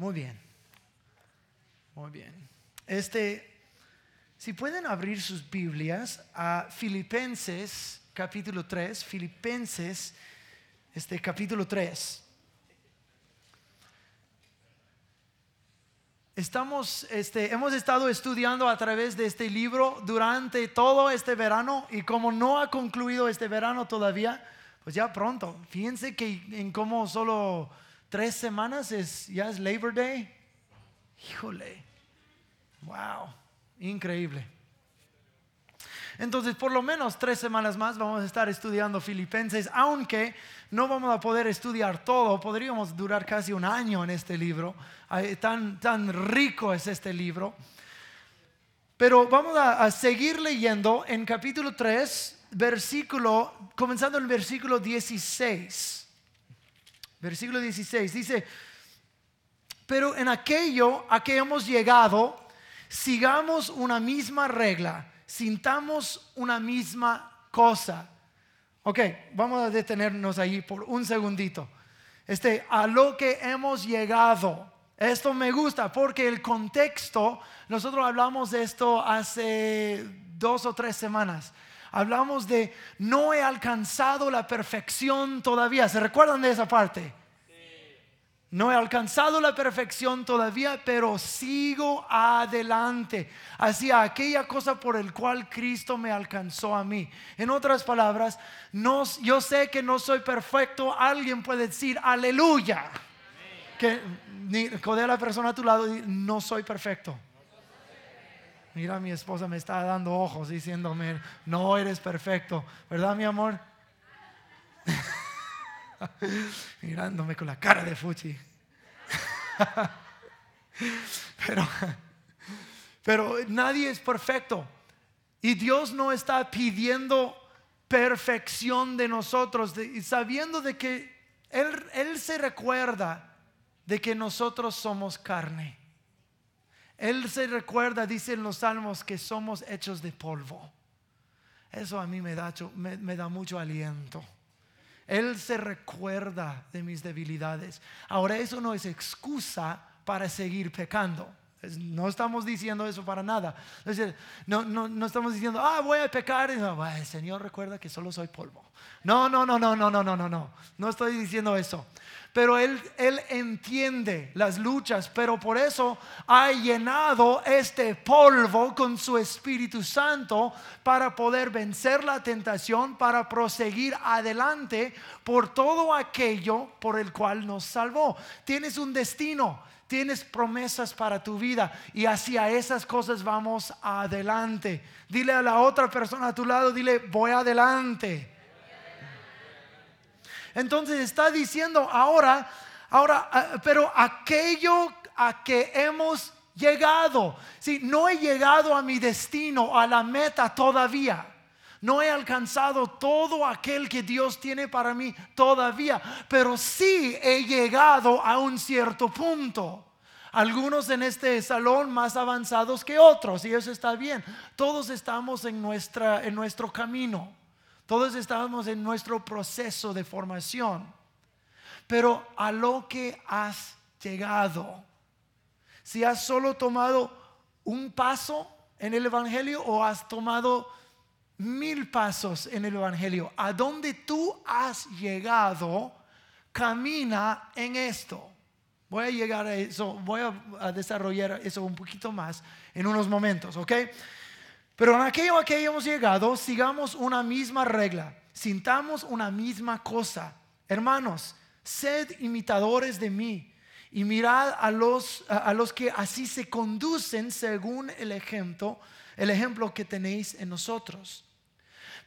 Muy bien. Muy bien. Este, si pueden abrir sus Biblias a Filipenses capítulo 3, Filipenses este capítulo 3. Estamos, este, hemos estado estudiando a través de este libro durante todo este verano y como no ha concluido este verano todavía, pues ya pronto. Fíjense que en como solo tres semanas es, ya es Labor Day. Híjole, wow, increíble. Entonces, por lo menos tres semanas más vamos a estar estudiando Filipenses, aunque no vamos a poder estudiar todo, podríamos durar casi un año en este libro, tan, tan rico es este libro. Pero vamos a, seguir leyendo en capítulo 3, versículo, comenzando en el versículo 16. Versículo 16 dice, pero en aquello a que hemos llegado, sigamos una misma regla sintamos una misma cosa. Ok, vamos a detenernos ahí por un segundito. Este, a lo que hemos llegado. Esto me gusta porque el contexto, nosotros hablamos de esto hace dos o tres semanas. Hablamos de no he alcanzado la perfección todavía. ¿Se recuerdan de esa parte? No he alcanzado la perfección todavía, pero sigo adelante hacia aquella cosa por el cual Cristo me alcanzó a mí. En otras palabras, no, yo sé que no soy perfecto. Alguien puede decir aleluya. Que ni, a la persona a tu lado no soy perfecto. Mira, mi esposa me está dando ojos diciéndome, no eres perfecto, ¿verdad, mi amor? mirándome con la cara de Fuchi. pero, pero nadie es perfecto. Y Dios no está pidiendo perfección de nosotros, sabiendo de que él, él se recuerda de que nosotros somos carne. Él se recuerda, dice en los salmos, que somos hechos de polvo. Eso a mí me da, me da mucho aliento. Él se recuerda de mis debilidades. Ahora eso no es excusa para seguir pecando. No estamos diciendo eso para nada. No, no, no estamos diciendo, ah, voy a pecar. el Señor recuerda que solo soy polvo. No, no, no, no, no, no, no, no, no. No estoy diciendo eso pero él, él entiende las luchas, pero por eso ha llenado este polvo con su Espíritu Santo para poder vencer la tentación, para proseguir adelante por todo aquello por el cual nos salvó. Tienes un destino, tienes promesas para tu vida y hacia esas cosas vamos adelante. Dile a la otra persona a tu lado, dile, voy adelante. Entonces está diciendo ahora, ahora, ah, pero aquello a que hemos llegado, si no he llegado a mi destino, a la meta todavía. No he alcanzado todo aquel que Dios tiene para mí todavía, pero sí he llegado a un cierto punto. Algunos en este salón más avanzados que otros, y eso está bien. Todos estamos en, nuestra, en nuestro camino. Todos estamos en nuestro proceso de formación. Pero a lo que has llegado, si has solo tomado un paso en el Evangelio o has tomado mil pasos en el Evangelio, a donde tú has llegado, camina en esto. Voy a llegar a eso, voy a, desarrollar eso un poquito más en unos momentos, ¿ok? Pero en aquello a que hemos llegado, sigamos una misma regla, sintamos una misma cosa. Hermanos, sed imitadores de mí y mirad a los, a los que así se conducen según el ejemplo, el ejemplo que tenéis en nosotros.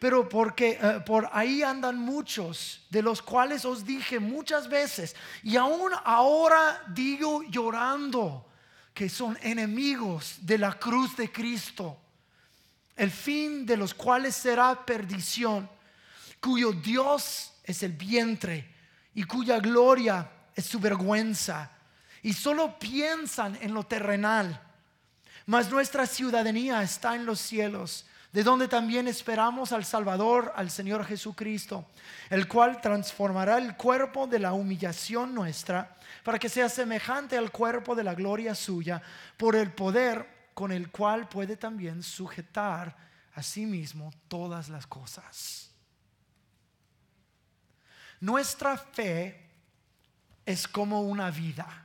Pero porque eh, por ahí andan muchos, de los cuales os dije muchas veces, y aún ahora digo llorando, que son enemigos de la cruz de Cristo el fin de los cuales será perdición, cuyo Dios es el vientre y cuya gloria es su vergüenza, y solo piensan en lo terrenal. Mas nuestra ciudadanía está en los cielos, de donde también esperamos al Salvador, al Señor Jesucristo, el cual transformará el cuerpo de la humillación nuestra para que sea semejante al cuerpo de la gloria suya, por el poder con el cual puede también sujetar a sí mismo todas las cosas. Nuestra fe es como una vida.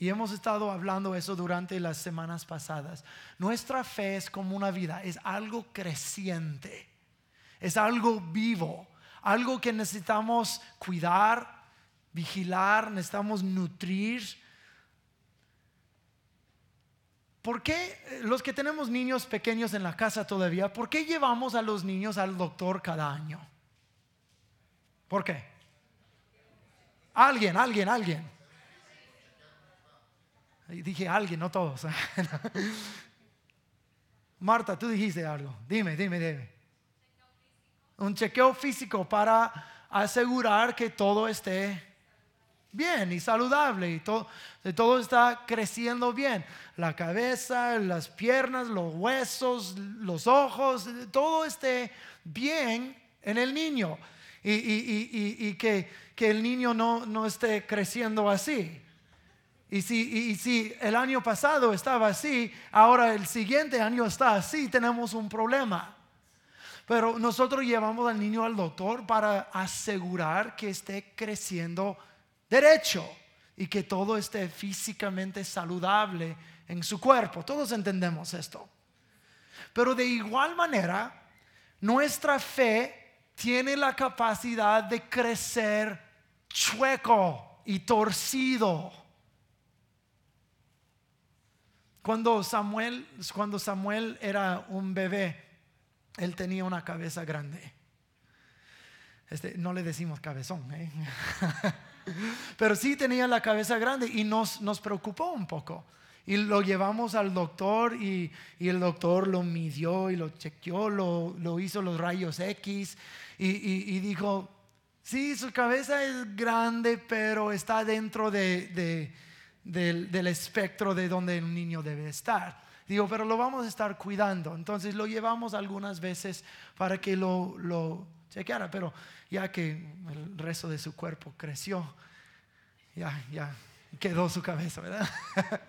Y hemos estado hablando eso durante las semanas pasadas. Nuestra fe es como una vida, es algo creciente, es algo vivo, algo que necesitamos cuidar, vigilar, necesitamos nutrir. ¿Por qué los que tenemos niños pequeños en la casa todavía, por qué llevamos a los niños al doctor cada año? ¿Por qué? Alguien, alguien, alguien. Dije alguien, no todos. Marta, tú dijiste algo. Dime, dime, dime. Un chequeo físico para asegurar que todo esté bien y saludable y todo, todo está creciendo bien. La cabeza, las piernas, los huesos, los ojos, todo esté bien en el niño y, que, que, el niño no, no esté creciendo así. Y si, si el año pasado estaba así, ahora el siguiente año está así, tenemos un problema. Pero nosotros llevamos al niño al doctor para asegurar que esté creciendo derecho y que todo esté físicamente saludable en su cuerpo. Todos entendemos esto. Pero de igual manera, nuestra fe tiene la capacidad de crecer chueco y torcido. Cuando Samuel, cuando Samuel era un bebé, él tenía una cabeza grande. Este, no le decimos cabezón, ¿eh? pero sí tenía la cabeza grande y nos, nos preocupó un poco. Y lo llevamos al doctor y, el doctor lo midió y lo chequeó, lo, hizo los rayos X y, dijo, sí, su cabeza es grande, pero está dentro de del, espectro de donde un niño debe estar. Digo, pero lo vamos a estar cuidando. Entonces lo llevamos algunas veces para que lo, lo chequeara, pero ya que el resto de su cuerpo creció, ya, ya quedó su cabeza, ¿verdad?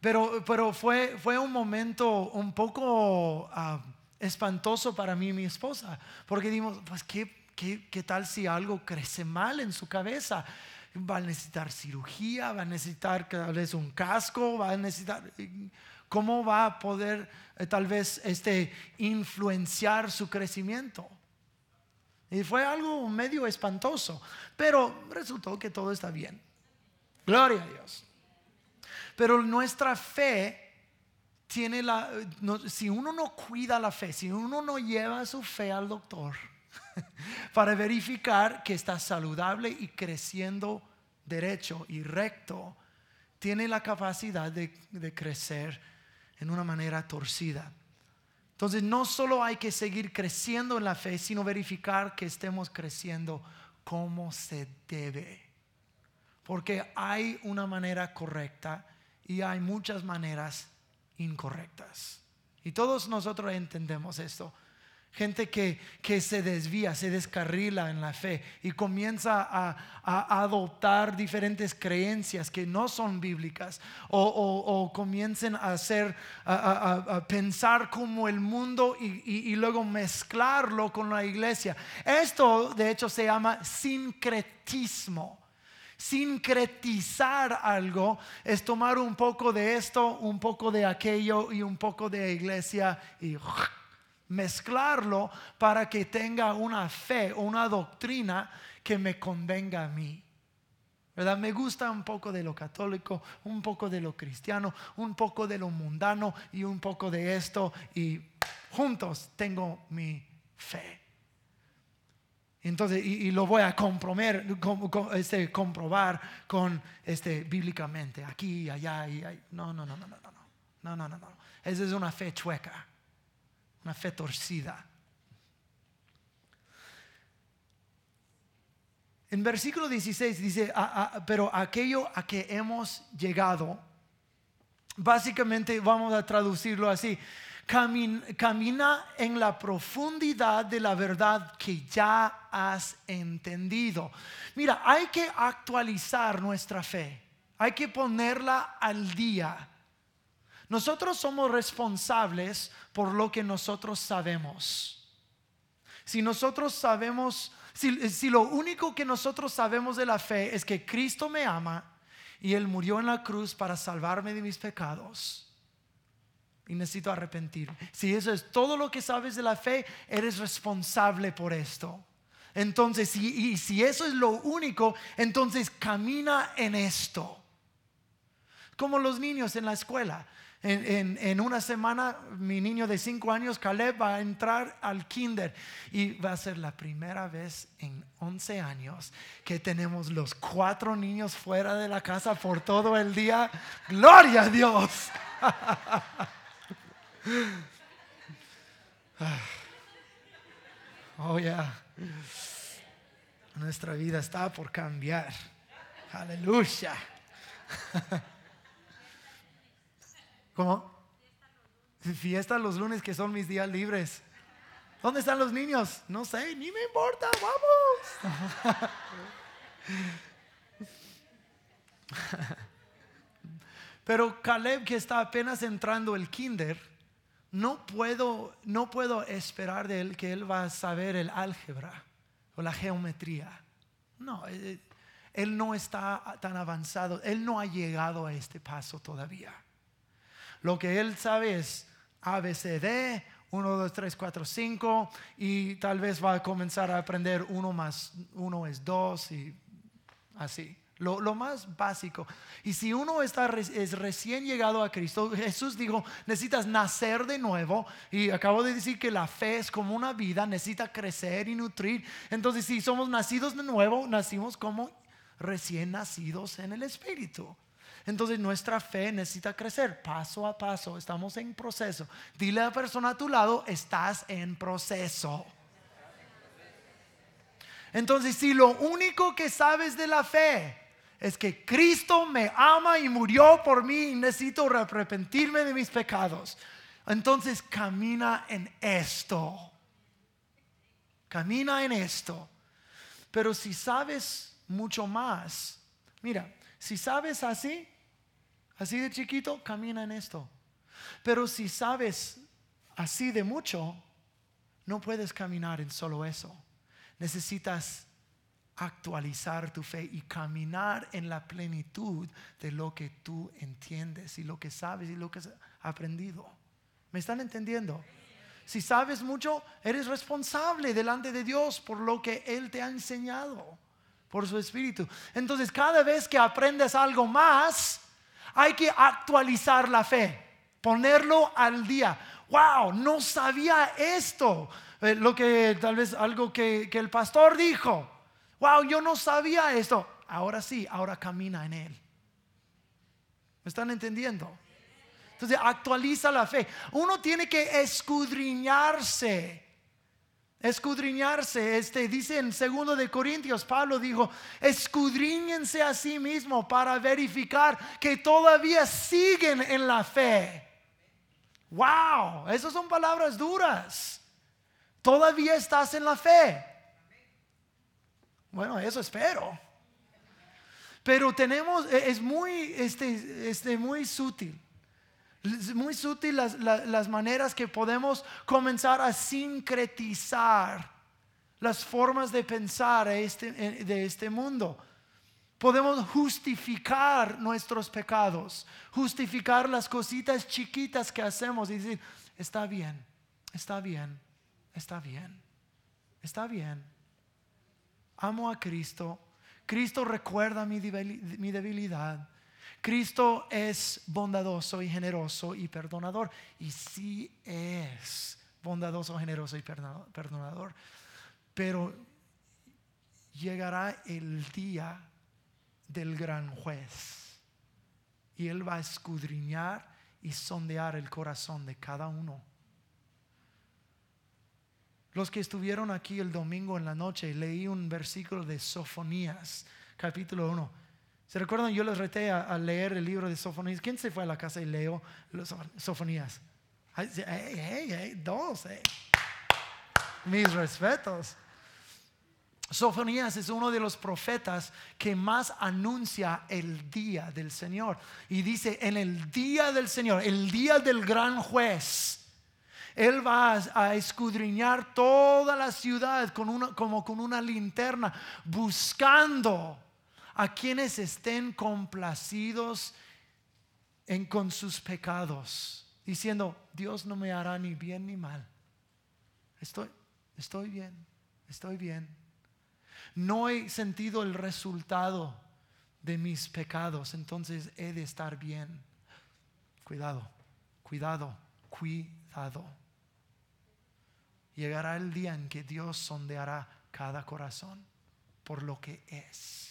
pero, pero fue, fue un momento un poco ah, espantoso para mí y mi esposa, porque dimos, pues, ¿qué, qué, ¿qué tal si algo crece mal en su cabeza? Va a necesitar cirugía, va a necesitar tal vez un casco, va a necesitar... ¿Cómo va a poder eh, tal vez este, influenciar su crecimiento? Y fue algo medio espantoso, pero resultó que todo está bien. Gloria a Dios. Pero nuestra fe tiene la... si uno no cuida la fe, si uno no lleva su fe al doctor, para verificar que está saludable y creciendo derecho y recto, tiene la capacidad de, crecer en una manera torcida. Entonces no solo hay que seguir creciendo en la fe, sino verificar que estemos creciendo como se debe. Porque hay una manera correcta y hay muchas maneras incorrectas. Y todos nosotros entendemos esto. Gente que, se desvía, se descarrila en la fe y comienza a, adoptar diferentes creencias que no son bíblicas o, comiencen a hacer, a, pensar como el mundo y, luego mezclarlo con la iglesia. Esto de hecho se llama sincretismo sincretizar algo es tomar un poco de esto, un poco de aquello y un poco de iglesia y mezclarlo para que tenga una fe o una doctrina que me convenga a mí. ¿verdad? Me gusta un poco de lo católico, un poco de lo cristiano, un poco de lo mundano y un poco de esto y juntos tengo mi fe. Entonces, y, lo voy a compromer, este, comprobar con este, bíblicamente, aquí, allá y ahí. No, no, no, no, no, no, no, no, no, no. Esa es una fe chueca fe torcida. En versículo 16 dice, pero aquello a que hemos llegado, básicamente vamos a traducirlo así. camina en la profundidad de la verdad que ya has entendido. Mira, hay que actualizar nuestra fe. Hay que ponerla al día. Nosotros somos responsables por lo que nosotros sabemos. Si nosotros sabemos, si, lo único que nosotros sabemos de la fe es que Cristo me ama y Él murió en la cruz para salvarme de mis pecados y necesito arrepentir. Si eso es todo lo que sabes de la fe, eres responsable por esto. Entonces, y si eso es lo único, entonces camina en esto. Como los niños en la escuela. En, una semana mi niño de 5 años, Caleb, va a entrar al kinder y va a ser la primera vez en 11 años que tenemos los cuatro niños fuera de la casa por todo el día. Gloria a Dios. oh ya, nuestra vida está por cambiar. Aleluya. ¿Cómo? Fiesta los lunes que son mis días libres. ¿Dónde están los niños? No sé, ni me importa, vamos. Pero Caleb que está apenas entrando el kinder, no puedo, no puedo esperar de él que él va a saber el álgebra o la geometría. No, eh, él no está tan avanzado, él no ha llegado a este paso todavía. Lo que él sabe es ABCD, 1, 2, 3, 4, 5 y tal vez va a comenzar a aprender 1 más 1 es 2 y así. Lo, lo, más básico. Y si uno está, es recién llegado a Cristo, Jesús dijo, necesitas nacer de nuevo. Y acabo de decir que la fe es como una vida, necesita crecer y nutrir. Entonces, si somos nacidos de nuevo, nacimos como recién nacidos en el Espíritu. Entonces nuestra fe necesita crecer paso a paso. Estamos en proceso. Dile a la persona a tu lado, estás en proceso. Entonces, si lo único que sabes de la fe es que Cristo me ama y murió por mí y necesito arrepentirme de mis pecados, entonces camina en esto. Camina en esto. Pero si sabes mucho más, mira, si sabes así, así de chiquito, camina en esto. Pero si sabes así de mucho, no puedes caminar en solo eso. Necesitas actualizar tu fe y caminar en la plenitud de lo que tú entiendes y lo que sabes y lo que has aprendido. ¿Me están entendiendo? Si sabes mucho, eres responsable delante de Dios por lo que Él te ha enseñado, por su Espíritu. Entonces, cada vez que aprendes algo más, hay que actualizar la fe, ponerlo al día. Wow, no sabía esto. Eh, lo que tal vez algo que, que el pastor dijo. Wow, yo no sabía esto. Ahora sí, ahora camina en él. ¿Me están entendiendo? Entonces actualiza la fe. Uno tiene que escudriñarse escudriñarse. Este dice en segundo de Corintios, Pablo dijo, escudriñense a sí mismo para verificar que todavía siguen en la fe. Wow, esas son palabras duras. Todavía estás en la fe. Bueno, eso espero. Pero tenemos, es muy, este, este, muy sutil. Es muy sutil las, maneras que podemos comenzar a sincretizar las formas de pensar este, de este mundo. Podemos justificar nuestros pecados, justificar las cositas chiquitas que hacemos y decir, está bien, está bien, está bien, está bien. Amo a Cristo. Cristo recuerda mi debilidad. Cristo es bondadoso y generoso y perdonador. Y sí es bondadoso, generoso y perdonador. Pero llegará el día del gran juez. Y Él va a escudriñar y sondear el corazón de cada uno. Los que estuvieron aquí el domingo en la noche, leí un versículo de Sofonías, capítulo 1 ¿Se recuerdan? Yo les reté a, leer el libro de Sofonías. ¿Quién se fue a la casa y leyó los Sofonías? dos, Mis respetos. Sofonías es uno de los profetas que más anuncia el día del Señor. Y dice, en el día del Señor, el día del gran juez, Él va a escudriñar toda la ciudad como con una linterna, buscando a quienes estén complacidos en, con sus pecados, diciendo, Dios no me hará ni bien ni mal. Estoy, estoy bien, estoy bien. No he sentido el resultado de mis pecados, entonces he de estar bien. Cuidado, cuidado, cuidado. Llegará el día en que Dios sondeará cada corazón por lo que es.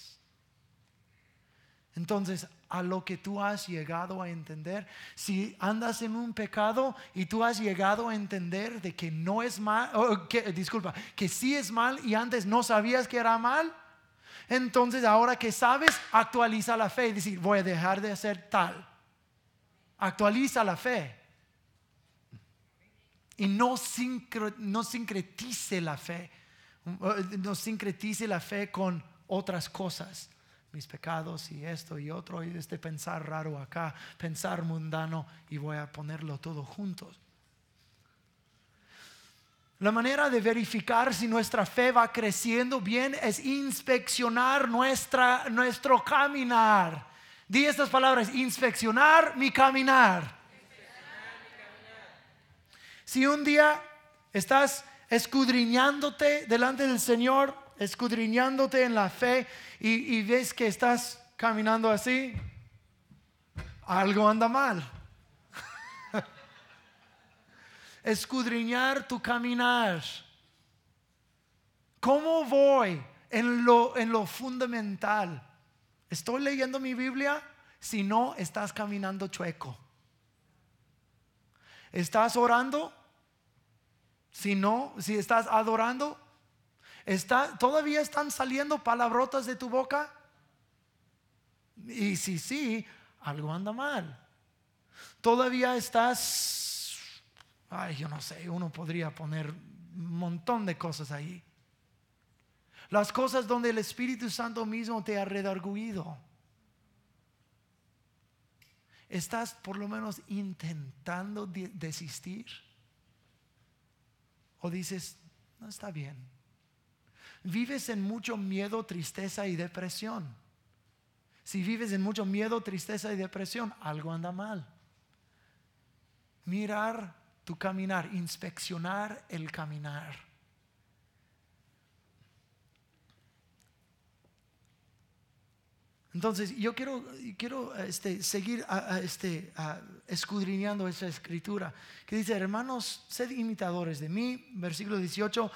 Entonces, a lo que tú has llegado a entender, si andas en un pecado y tú has llegado a entender de que no es mal, que, disculpa, que sí es mal y antes no sabías que era mal, entonces ahora que sabes, actualiza la fe y decir, voy a dejar de hacer tal. Actualiza la fe. Y no, no sincretice la fe, no sincretice la fe con otras cosas mis pecados y esto y otro y este pensar raro acá, pensar mundano y voy a ponerlo todo juntos. La manera de verificar si nuestra fe va creciendo bien es inspeccionar nuestra, nuestro caminar. Di estas palabras, inspeccionar mi caminar. Si un día estás escudriñándote delante del Señor, escudriñándote en la fe y, ves que estás caminando así, algo anda mal. Escudriñar tu caminar. ¿Cómo voy en lo, en lo fundamental? ¿Estoy leyendo mi Biblia? Si no, estás caminando chueco. ¿Estás orando? Si no, si estás adorando, ¿Todavía están saliendo palabrotas de tu boca? Y si sí, algo anda mal. Todavía estás, ay, yo no sé, uno podría poner un montón de cosas ahí. Las cosas donde el Espíritu Santo mismo te ha redarguido. ¿Estás por lo menos intentando desistir? ¿O dices, no está bien? Vives en mucho miedo, tristeza y depresión. Si vives en mucho miedo, tristeza y depresión, algo anda mal. Mirar tu caminar, inspeccionar el caminar. Entonces, yo quiero, quiero este, seguir este, escudriñando esa escritura que dice, hermanos, sed imitadores de mí, versículo 18,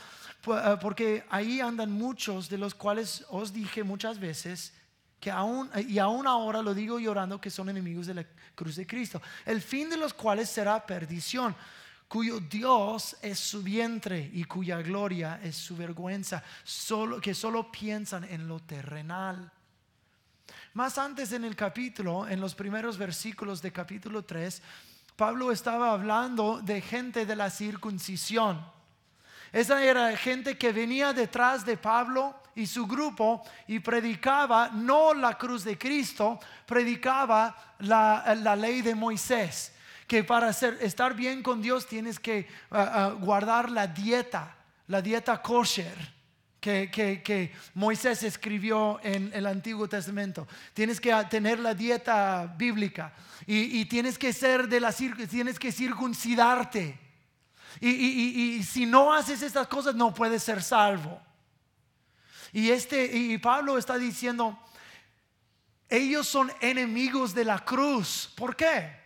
eh, porque ahí andan muchos de los cuales os dije muchas veces, que aún, y aún ahora lo digo llorando, que son enemigos de la cruz de Cristo, el fin de los cuales será perdición cuyo Dios es su vientre y cuya gloria es su vergüenza, solo, que solo piensan en lo terrenal más antes en el capítulo, en los primeros versículos de capítulo 3, Pablo estaba hablando de gente de la circuncisión. Esa era gente que venía detrás de Pablo y su grupo y predicaba no la cruz de Cristo, predicaba la, ley de Moisés, que para estar bien con Dios tienes que ah, ah, guardar la dieta, la dieta kosher que, Moisés escribió en el Antiguo Testamento. Tienes que tener la dieta bíblica y, tienes que ser de la tienes que circuncidarte. Y, y, si no haces estas cosas no puedes ser salvo. Y este y Pablo está diciendo ellos son enemigos de la cruz. ¿Por qué?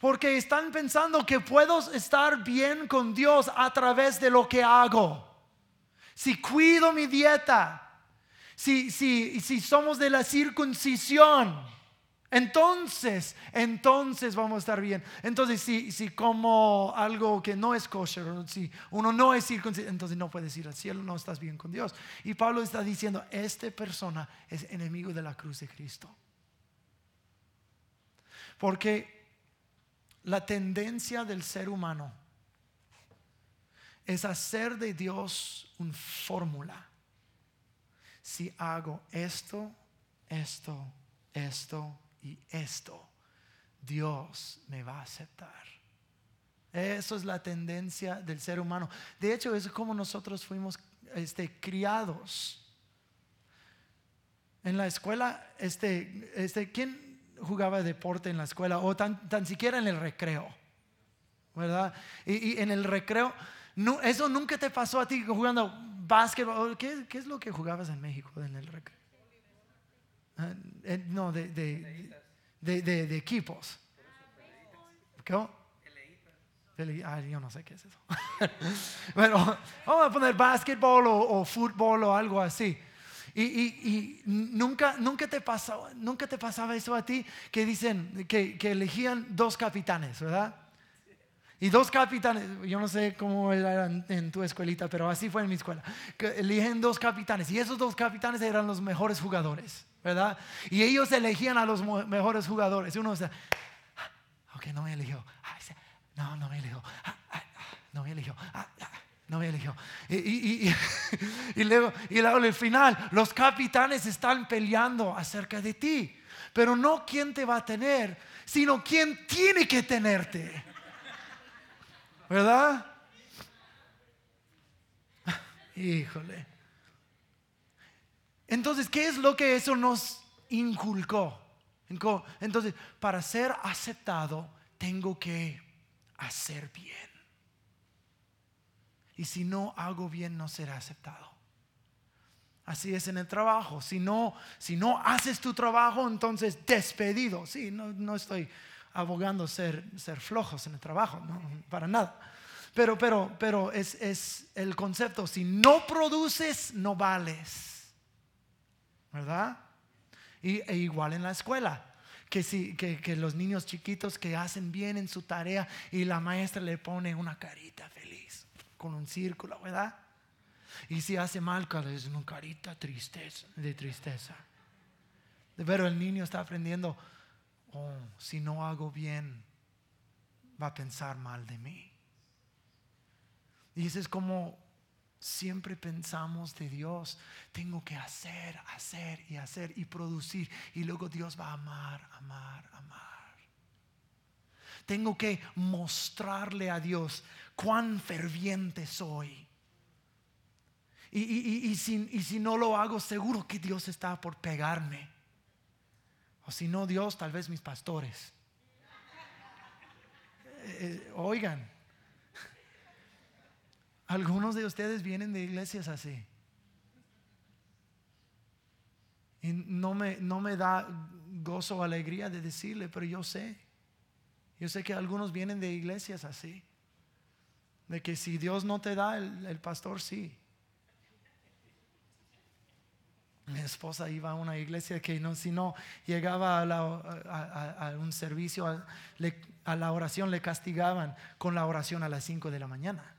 Porque están pensando que puedo estar bien con Dios a través de lo que hago si cuido mi dieta, si, si, si somos de la circuncisión, Entonces, entonces vamos a estar bien. Entonces, si, si como algo que no es kosher, si uno no es circuncidado, entonces no puedes ir al cielo, no estás bien con Dios. Y Pablo está diciendo, esta persona es enemigo de la cruz de Cristo. Porque la tendencia del ser humano es hacer de Dios un fórmula. Si hago esto, esto, esto, y esto Dios me va a aceptar. Eso es la tendencia del ser humano. De hecho, es como nosotros fuimos este, criados. En la escuela, este, este, ¿quién jugaba deporte en la escuela? O tan, tan siquiera en el recreo. ¿Verdad? Y, en el recreo, no, eso nunca te pasó a ti jugando básquetbol. ¿Qué, ¿Qué, es lo que jugabas en México en el recreo? Ah, eh, no, de, de, de, equipos. ¿Cómo? yo no sé qué es eso. bueno, vamos a poner básquetbol o, fútbol o algo así. Y, nunca, nunca, te pasó, nunca te pasaba eso a ti que dicen que, que elegían dos capitanes, ¿verdad? Y dos capitanes, yo no sé cómo eran en tu escuelita, pero así fue en mi escuela. Eligen dos capitanes y esos dos capitanes eran los mejores jugadores, ¿verdad? Y ellos elegían a los mejores jugadores. Y uno decía, ah, ok, no me eligió. No, no me eligió. Ah, ah, no me eligió. No me eligió. Y, y, y, luego, y luego al final, los capitanes están peleando acerca de ti. Pero no quién te va a tener, sino quién tiene que tenerte. ¿Verdad? Híjole. Entonces, ¿qué es lo que eso nos inculcó? Entonces, para ser aceptado, tengo que hacer bien. Y si no hago bien, no será aceptado. Así es en el trabajo. Si no, si no haces tu trabajo, entonces despedido. Sí, no, no estoy abogando ser, ser flojos en el trabajo, para nada. Pero, pero, pero es, es el concepto, si no produces, no vales. ¿Verdad? Y, e igual en la escuela. Que, si, que, que, los niños chiquitos que hacen bien en su tarea y la maestra le pone una carita feliz con un círculo, ¿verdad? Y si hace mal, es una carita tristeza, de tristeza. Pero el niño está aprendiendo oh, si no hago bien, va a pensar mal de mí. Y eso es como siempre pensamos de Dios. Tengo que hacer, hacer y hacer y producir. Y luego Dios va a amar, amar, amar. Tengo que mostrarle a Dios cuán ferviente soy. Y, si, y si no lo hago, seguro que Dios está por pegarme. O si no Dios, tal vez mis pastores. Eh, eh, oigan, algunos de ustedes vienen de iglesias así. Y no me, no me da gozo o alegría de decirle, pero yo sé. Yo sé que algunos vienen de iglesias así. De que si Dios no te da, el pastor sí. Mi esposa iba a una iglesia que no, si no llegaba a, un servicio, a, la oración, le castigaban con la oración a las 5 de la mañana.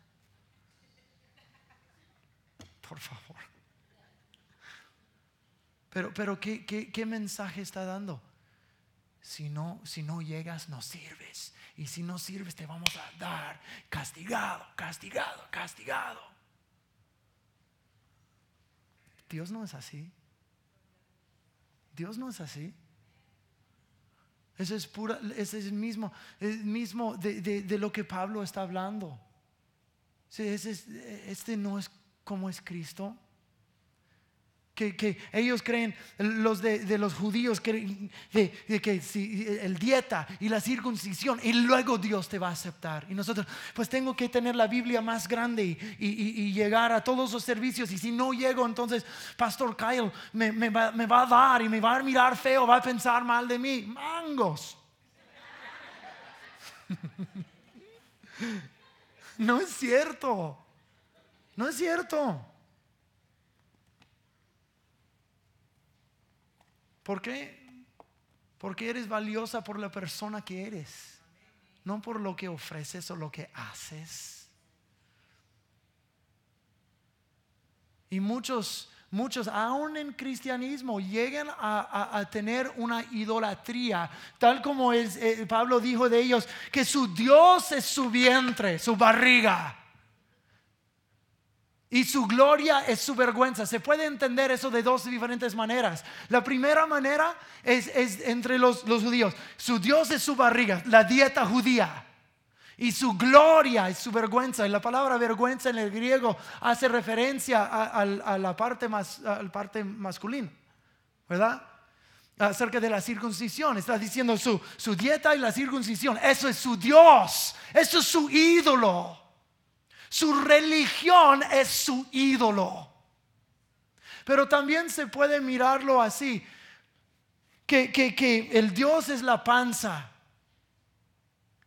Por favor. Pero, pero ¿qué, qué, mensaje está dando? Si no, si no llegas, no sirves. Y si no sirves, te vamos a dar castigado, castigado, castigado. Dios no es así. Dios no es así. Ese es pura, ese es el mismo, el mismo de, lo que Pablo está hablando. este no es como es Cristo que, ellos creen, los de, los judíos, de, que si, el dieta y la circuncisión, y luego Dios te va a aceptar. Y nosotros, pues tengo que tener la Biblia más grande y, llegar a todos los servicios. Y si no llego, entonces Pastor Kyle me, me, va, me va a dar y me va a mirar feo, va a pensar mal de mí. Mangos. No es cierto. No es cierto. ¿Por qué? Porque eres valiosa por la persona que eres, no por lo que ofreces o lo que haces. Y muchos, muchos, aún en cristianismo, llegan a, tener una idolatría, tal como eh, Pablo dijo de ellos, que su Dios es su vientre, su barriga. Y su gloria es su vergüenza. Se puede entender eso de dos diferentes maneras. La primera manera es, entre los, judíos. Su Dios es su barriga, la dieta judía. Y su gloria es su vergüenza. Y la palabra vergüenza en el griego hace referencia a, la parte, masculina. ¿Verdad? Acerca de la circuncisión. Está diciendo su dieta y la circuncisión. Eso es su Dios. Eso es su ídolo. Su religión es su ídolo. Pero también se puede mirarlo así, que, que, el Dios es la panza.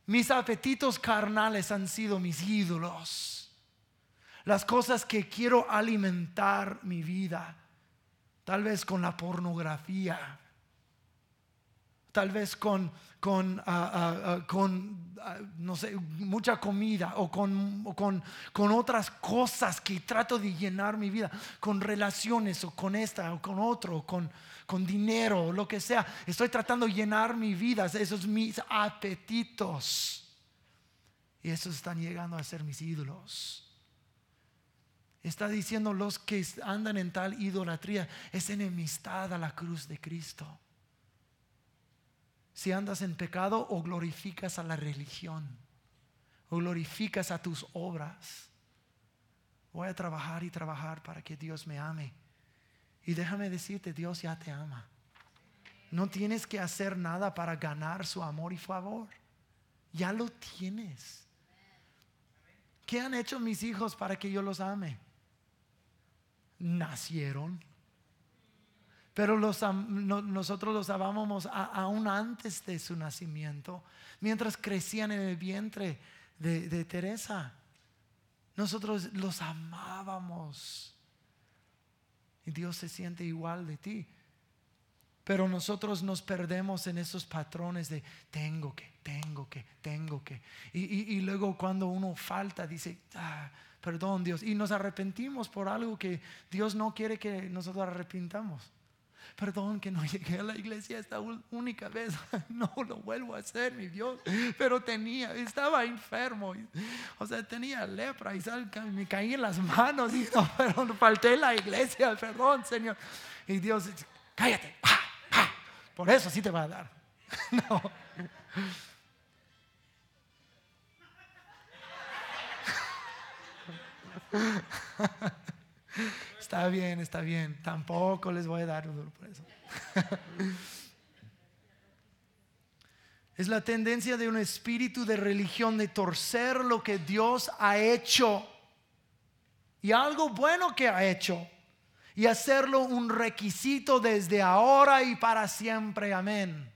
Mis apetitos carnales han sido mis ídolos. Las cosas que quiero alimentar mi vida. Tal vez con la pornografía. Tal vez con con, ah, ah, ah, con no sé, mucha comida o, con, con, con, otras cosas que trato de llenar mi vida, con relaciones o con esta o con otro, con, con dinero o lo que sea. Estoy tratando de llenar mi vida, esos mis apetitos. Y esos están llegando a ser mis ídolos. Está diciendo los que andan en tal idolatría es enemistad a la cruz de Cristo si andas en pecado o glorificas a la religión o glorificas a tus obras. Voy a trabajar y trabajar para que Dios me ame. Y déjame decirte, Dios ya te ama. No tienes que hacer nada para ganar su amor y favor. Ya lo tienes. ¿Qué han hecho mis hijos para que yo los ame? Nacieron pero nosotros los amábamos aún antes de su nacimiento, mientras crecían en el vientre de, Teresa. Nosotros los amábamos. Y Dios se siente igual de ti. Pero nosotros nos perdemos en esos patrones de tengo que, tengo que, tengo que. Y, luego cuando uno falta, dice, ah, perdón Dios. Y nos arrepentimos por algo que Dios no quiere que nosotros arrepintamos. Perdón que no llegué a la iglesia esta única vez. No lo vuelvo a hacer, mi Dios. Pero tenía, estaba enfermo. O sea, tenía lepra y me caí en las manos. Y no, pero falté la iglesia. Perdón, Señor. Y Dios, cállate. Por eso sí te va a dar. No. Está bien, está bien. Tampoco les voy a dar. es la tendencia de un espíritu de religión de torcer lo que Dios ha hecho y algo bueno que ha hecho y hacerlo un requisito desde ahora y para siempre. Amén.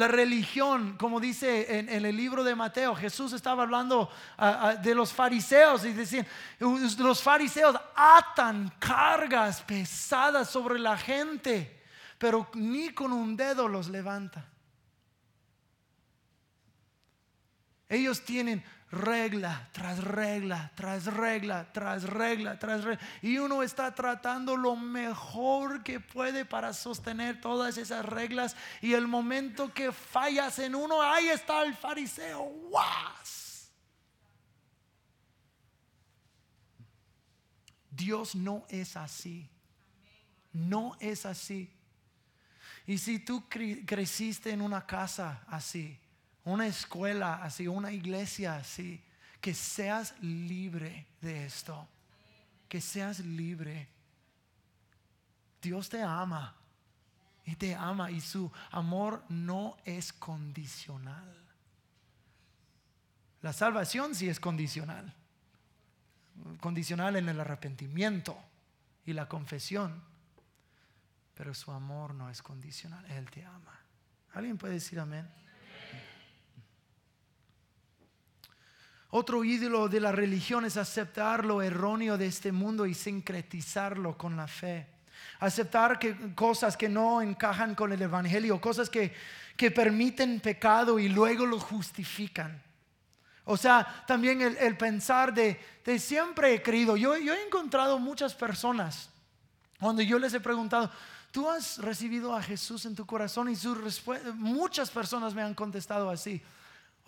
La religión, como dice en, el libro de Mateo, Jesús estaba hablando de los fariseos y decían, los fariseos atan cargas pesadas sobre la gente, pero ni con un dedo los levanta. Ellos tienen regla tras regla, tras regla, tras regla, tras regla. Y uno está tratando lo mejor que puede para sostener todas esas reglas. Y el momento que fallas en uno, ahí está el fariseo. ¡Guas! Dios no es así. No es así. Y si tú creciste en una casa así, una escuela así, una iglesia así, que seas libre de esto, que seas libre. Dios te ama y te ama y su amor no es condicional. La salvación sí es condicional, condicional en el arrepentimiento y la confesión, pero su amor no es condicional, Él te ama. ¿Alguien puede decir amén? Otro ídolo de la religión es aceptar lo erróneo de este mundo y sincretizarlo con la fe. Aceptar que cosas que no encajan con el Evangelio, cosas que, que permiten pecado y luego lo justifican. O sea, también el, pensar de, de, siempre he creído. Yo, yo he encontrado muchas personas cuando yo les he preguntado, ¿tú has recibido a Jesús en tu corazón? Y su muchas personas me han contestado así.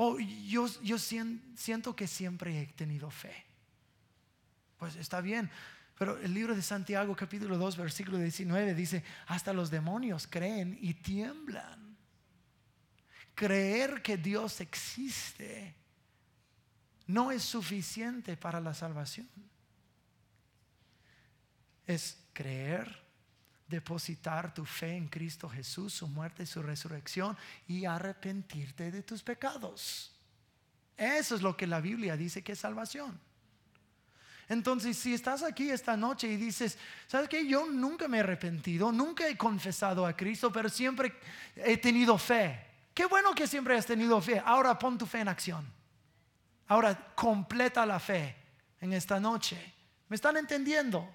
Oh, yo, yo siento que siempre he tenido fe. Pues está bien, pero el libro de Santiago capítulo 2 versículo 19 dice, hasta los demonios creen y tiemblan. Creer que Dios existe no es suficiente para la salvación. Es creer, depositar tu fe en Cristo Jesús, su muerte y su resurrección y arrepentirte de tus pecados. Eso es lo que la Biblia dice que es salvación. Entonces, si estás aquí esta noche y dices, ¿sabes qué? Yo nunca me he arrepentido, nunca he confesado a Cristo, pero siempre he tenido fe. Qué bueno que siempre has tenido fe. Ahora pon tu fe en acción. Ahora completa la fe en esta noche. ¿Me están entendiendo?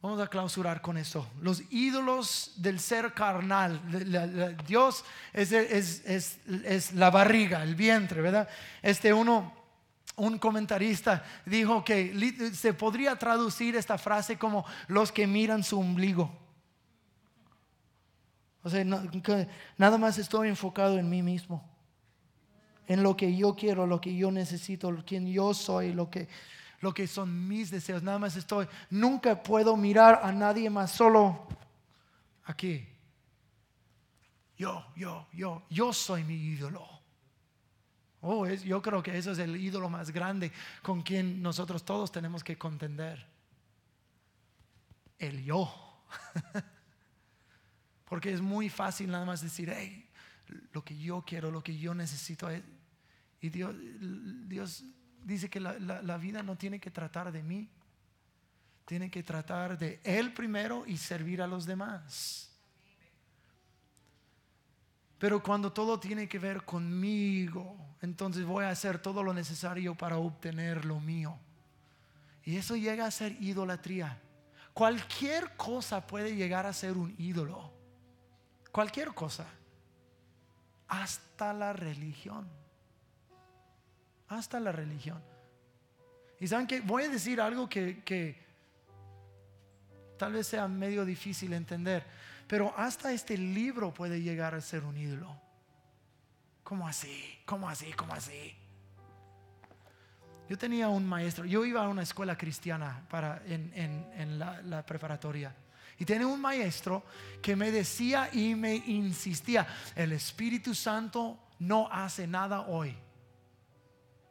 Vamos a clausurar con esto. Los ídolos del ser carnal. Dios es, la barriga, el vientre, ¿verdad? Este uno, un comentarista dijo que se podría traducir esta frase como los que miran su ombligo. O sea, nada más estoy enfocado en mí mismo, en lo que yo quiero, lo que yo necesito, quién yo soy, lo que lo que son mis deseos. Nada más estoy, nunca puedo mirar a nadie más, solo aquí. Yo, yo, yo, yo soy mi ídolo. Oh, es, yo creo que eso es el ídolo más grande con quien nosotros todos tenemos que contender. El yo. Porque es muy fácil nada más decir, hey, lo que yo quiero, lo que yo necesito. Y Dios, Dios dice que la, vida no tiene que tratar de mí, tiene que tratar de Él primero y servir a los demás. Pero cuando todo tiene que ver conmigo, entonces voy a hacer todo lo necesario para obtener lo mío. Y eso llega a ser idolatría. Cualquier cosa puede llegar a ser un ídolo. Cualquier cosa. Hasta la religión hasta la religión. Y saben que voy a decir algo que, tal vez sea medio difícil entender, pero hasta este libro puede llegar a ser un ídolo. ¿Cómo así? ¿Cómo así? ¿Cómo así? Yo tenía un maestro, yo iba a una escuela cristiana para, en, la, la, preparatoria. Y tenía un maestro que me decía y me insistía, el Espíritu Santo no hace nada hoy.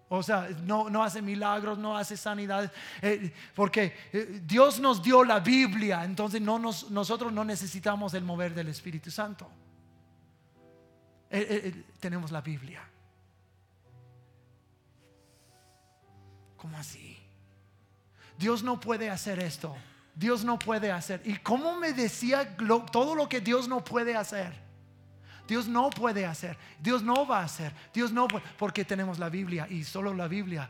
O sea, no, hace milagros, no hace sanidades, eh, porque eh, Dios nos dio la Biblia, entonces no nosotros no necesitamos el mover del Espíritu Santo. Eh, tenemos la Biblia. ¿Cómo así? Dios no puede hacer esto. Dios no puede hacer. ¿Y cómo me decía todo lo que Dios no puede hacer? Dios no puede hacer, Dios no va a hacer, Dios no puede, porque tenemos la Biblia y solo la Biblia.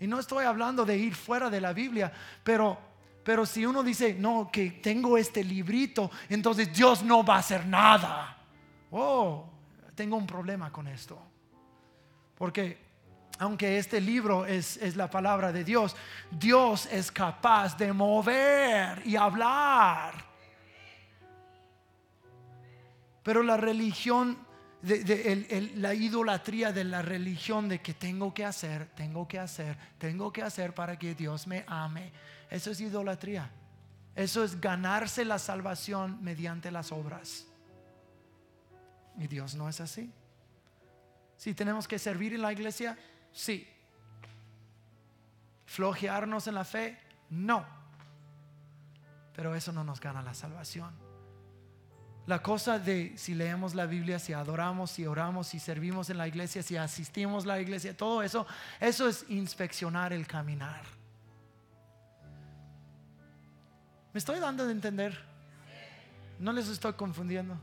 Y no estoy hablando de ir fuera de la Biblia, pero pero si uno dice, "No, que tengo este librito, entonces Dios no va a hacer nada." Oh, tengo un problema con esto. Porque aunque este libro es, es, la palabra de Dios, Dios es capaz de mover y hablar pero la religión, de, la idolatría de la religión de que tengo que hacer, tengo que hacer, tengo que hacer para que Dios me ame, eso es idolatría. Eso es ganarse la salvación mediante las obras. Y Dios no es así. Si tenemos que servir en la iglesia, sí. Flojearnos en la fe, no. Pero eso no nos gana la salvación. La cosa de si leemos la Biblia, si adoramos, si oramos, si servimos en la iglesia, si asistimos a la iglesia, todo eso, eso es inspeccionar el caminar. ¿Me estoy dando de entender? ¿No les estoy confundiendo?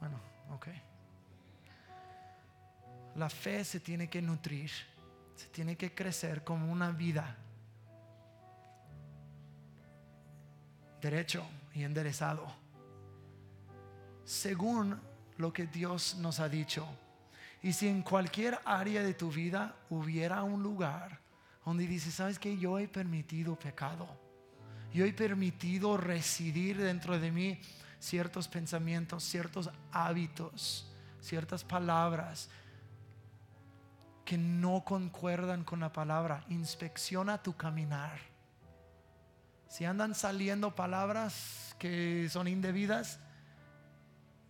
Bueno, ok. La fe se tiene que nutrir se tiene que crecer como una vida derecho y enderezado, según lo que Dios nos ha dicho. Y si en cualquier área de tu vida hubiera un lugar donde dices, ¿sabes que Yo he permitido pecado. Yo he permitido residir dentro de mí ciertos pensamientos, ciertos hábitos, ciertas palabras que no concuerdan con la palabra. Inspecciona tu caminar. Si andan saliendo palabras que son indebidas,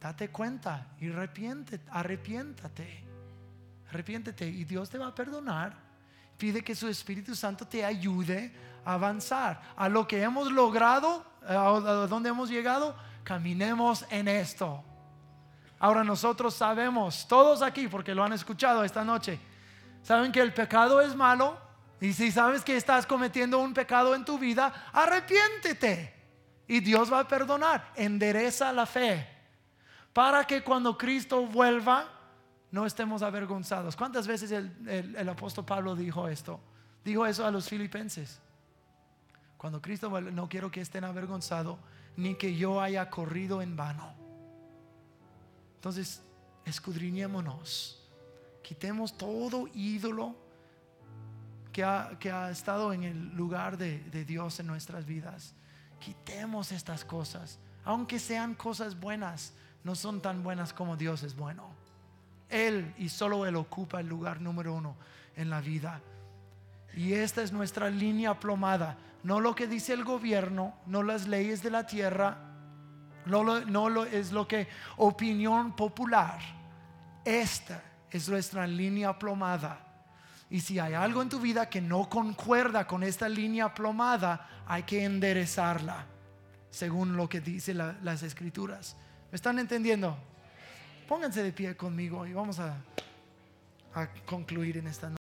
date cuenta y arrepiéntate, arrepiéntate, arrepiéntete y Dios te va a perdonar. Pide que su Espíritu Santo te ayude a avanzar a lo que hemos logrado, a donde hemos llegado, caminemos en esto. Ahora nosotros sabemos, todos aquí, porque lo han escuchado esta noche, saben que el pecado es malo, y si sabes que estás cometiendo un pecado en tu vida, arrepiéntete. Y Dios va a perdonar. Endereza la fe. Para que cuando Cristo vuelva, no estemos avergonzados. ¿Cuántas veces el, apóstol Pablo dijo esto? Dijo eso a los filipenses. Cuando Cristo vuelva, no quiero que estén avergonzados, ni que yo haya corrido en vano. Entonces, escudriñémonos. Quitemos todo ídolo que ha, estado en el lugar de, de Dios en nuestras vidas. Quitemos estas cosas, aunque sean cosas buenas, no son tan buenas como Dios es bueno. Él y solo Él ocupa el lugar número uno en la vida. Y esta es nuestra línea plomada. No lo que dice el gobierno, no las leyes de la tierra, no, no lo, es lo que opinión popular. Esta es nuestra línea plomada y si hay algo en tu vida que no concuerda con esta línea plomada, hay que enderezarla, según lo que dicen las escrituras. ¿Me están entendiendo? Pónganse de pie conmigo y vamos a, a concluir en esta noche.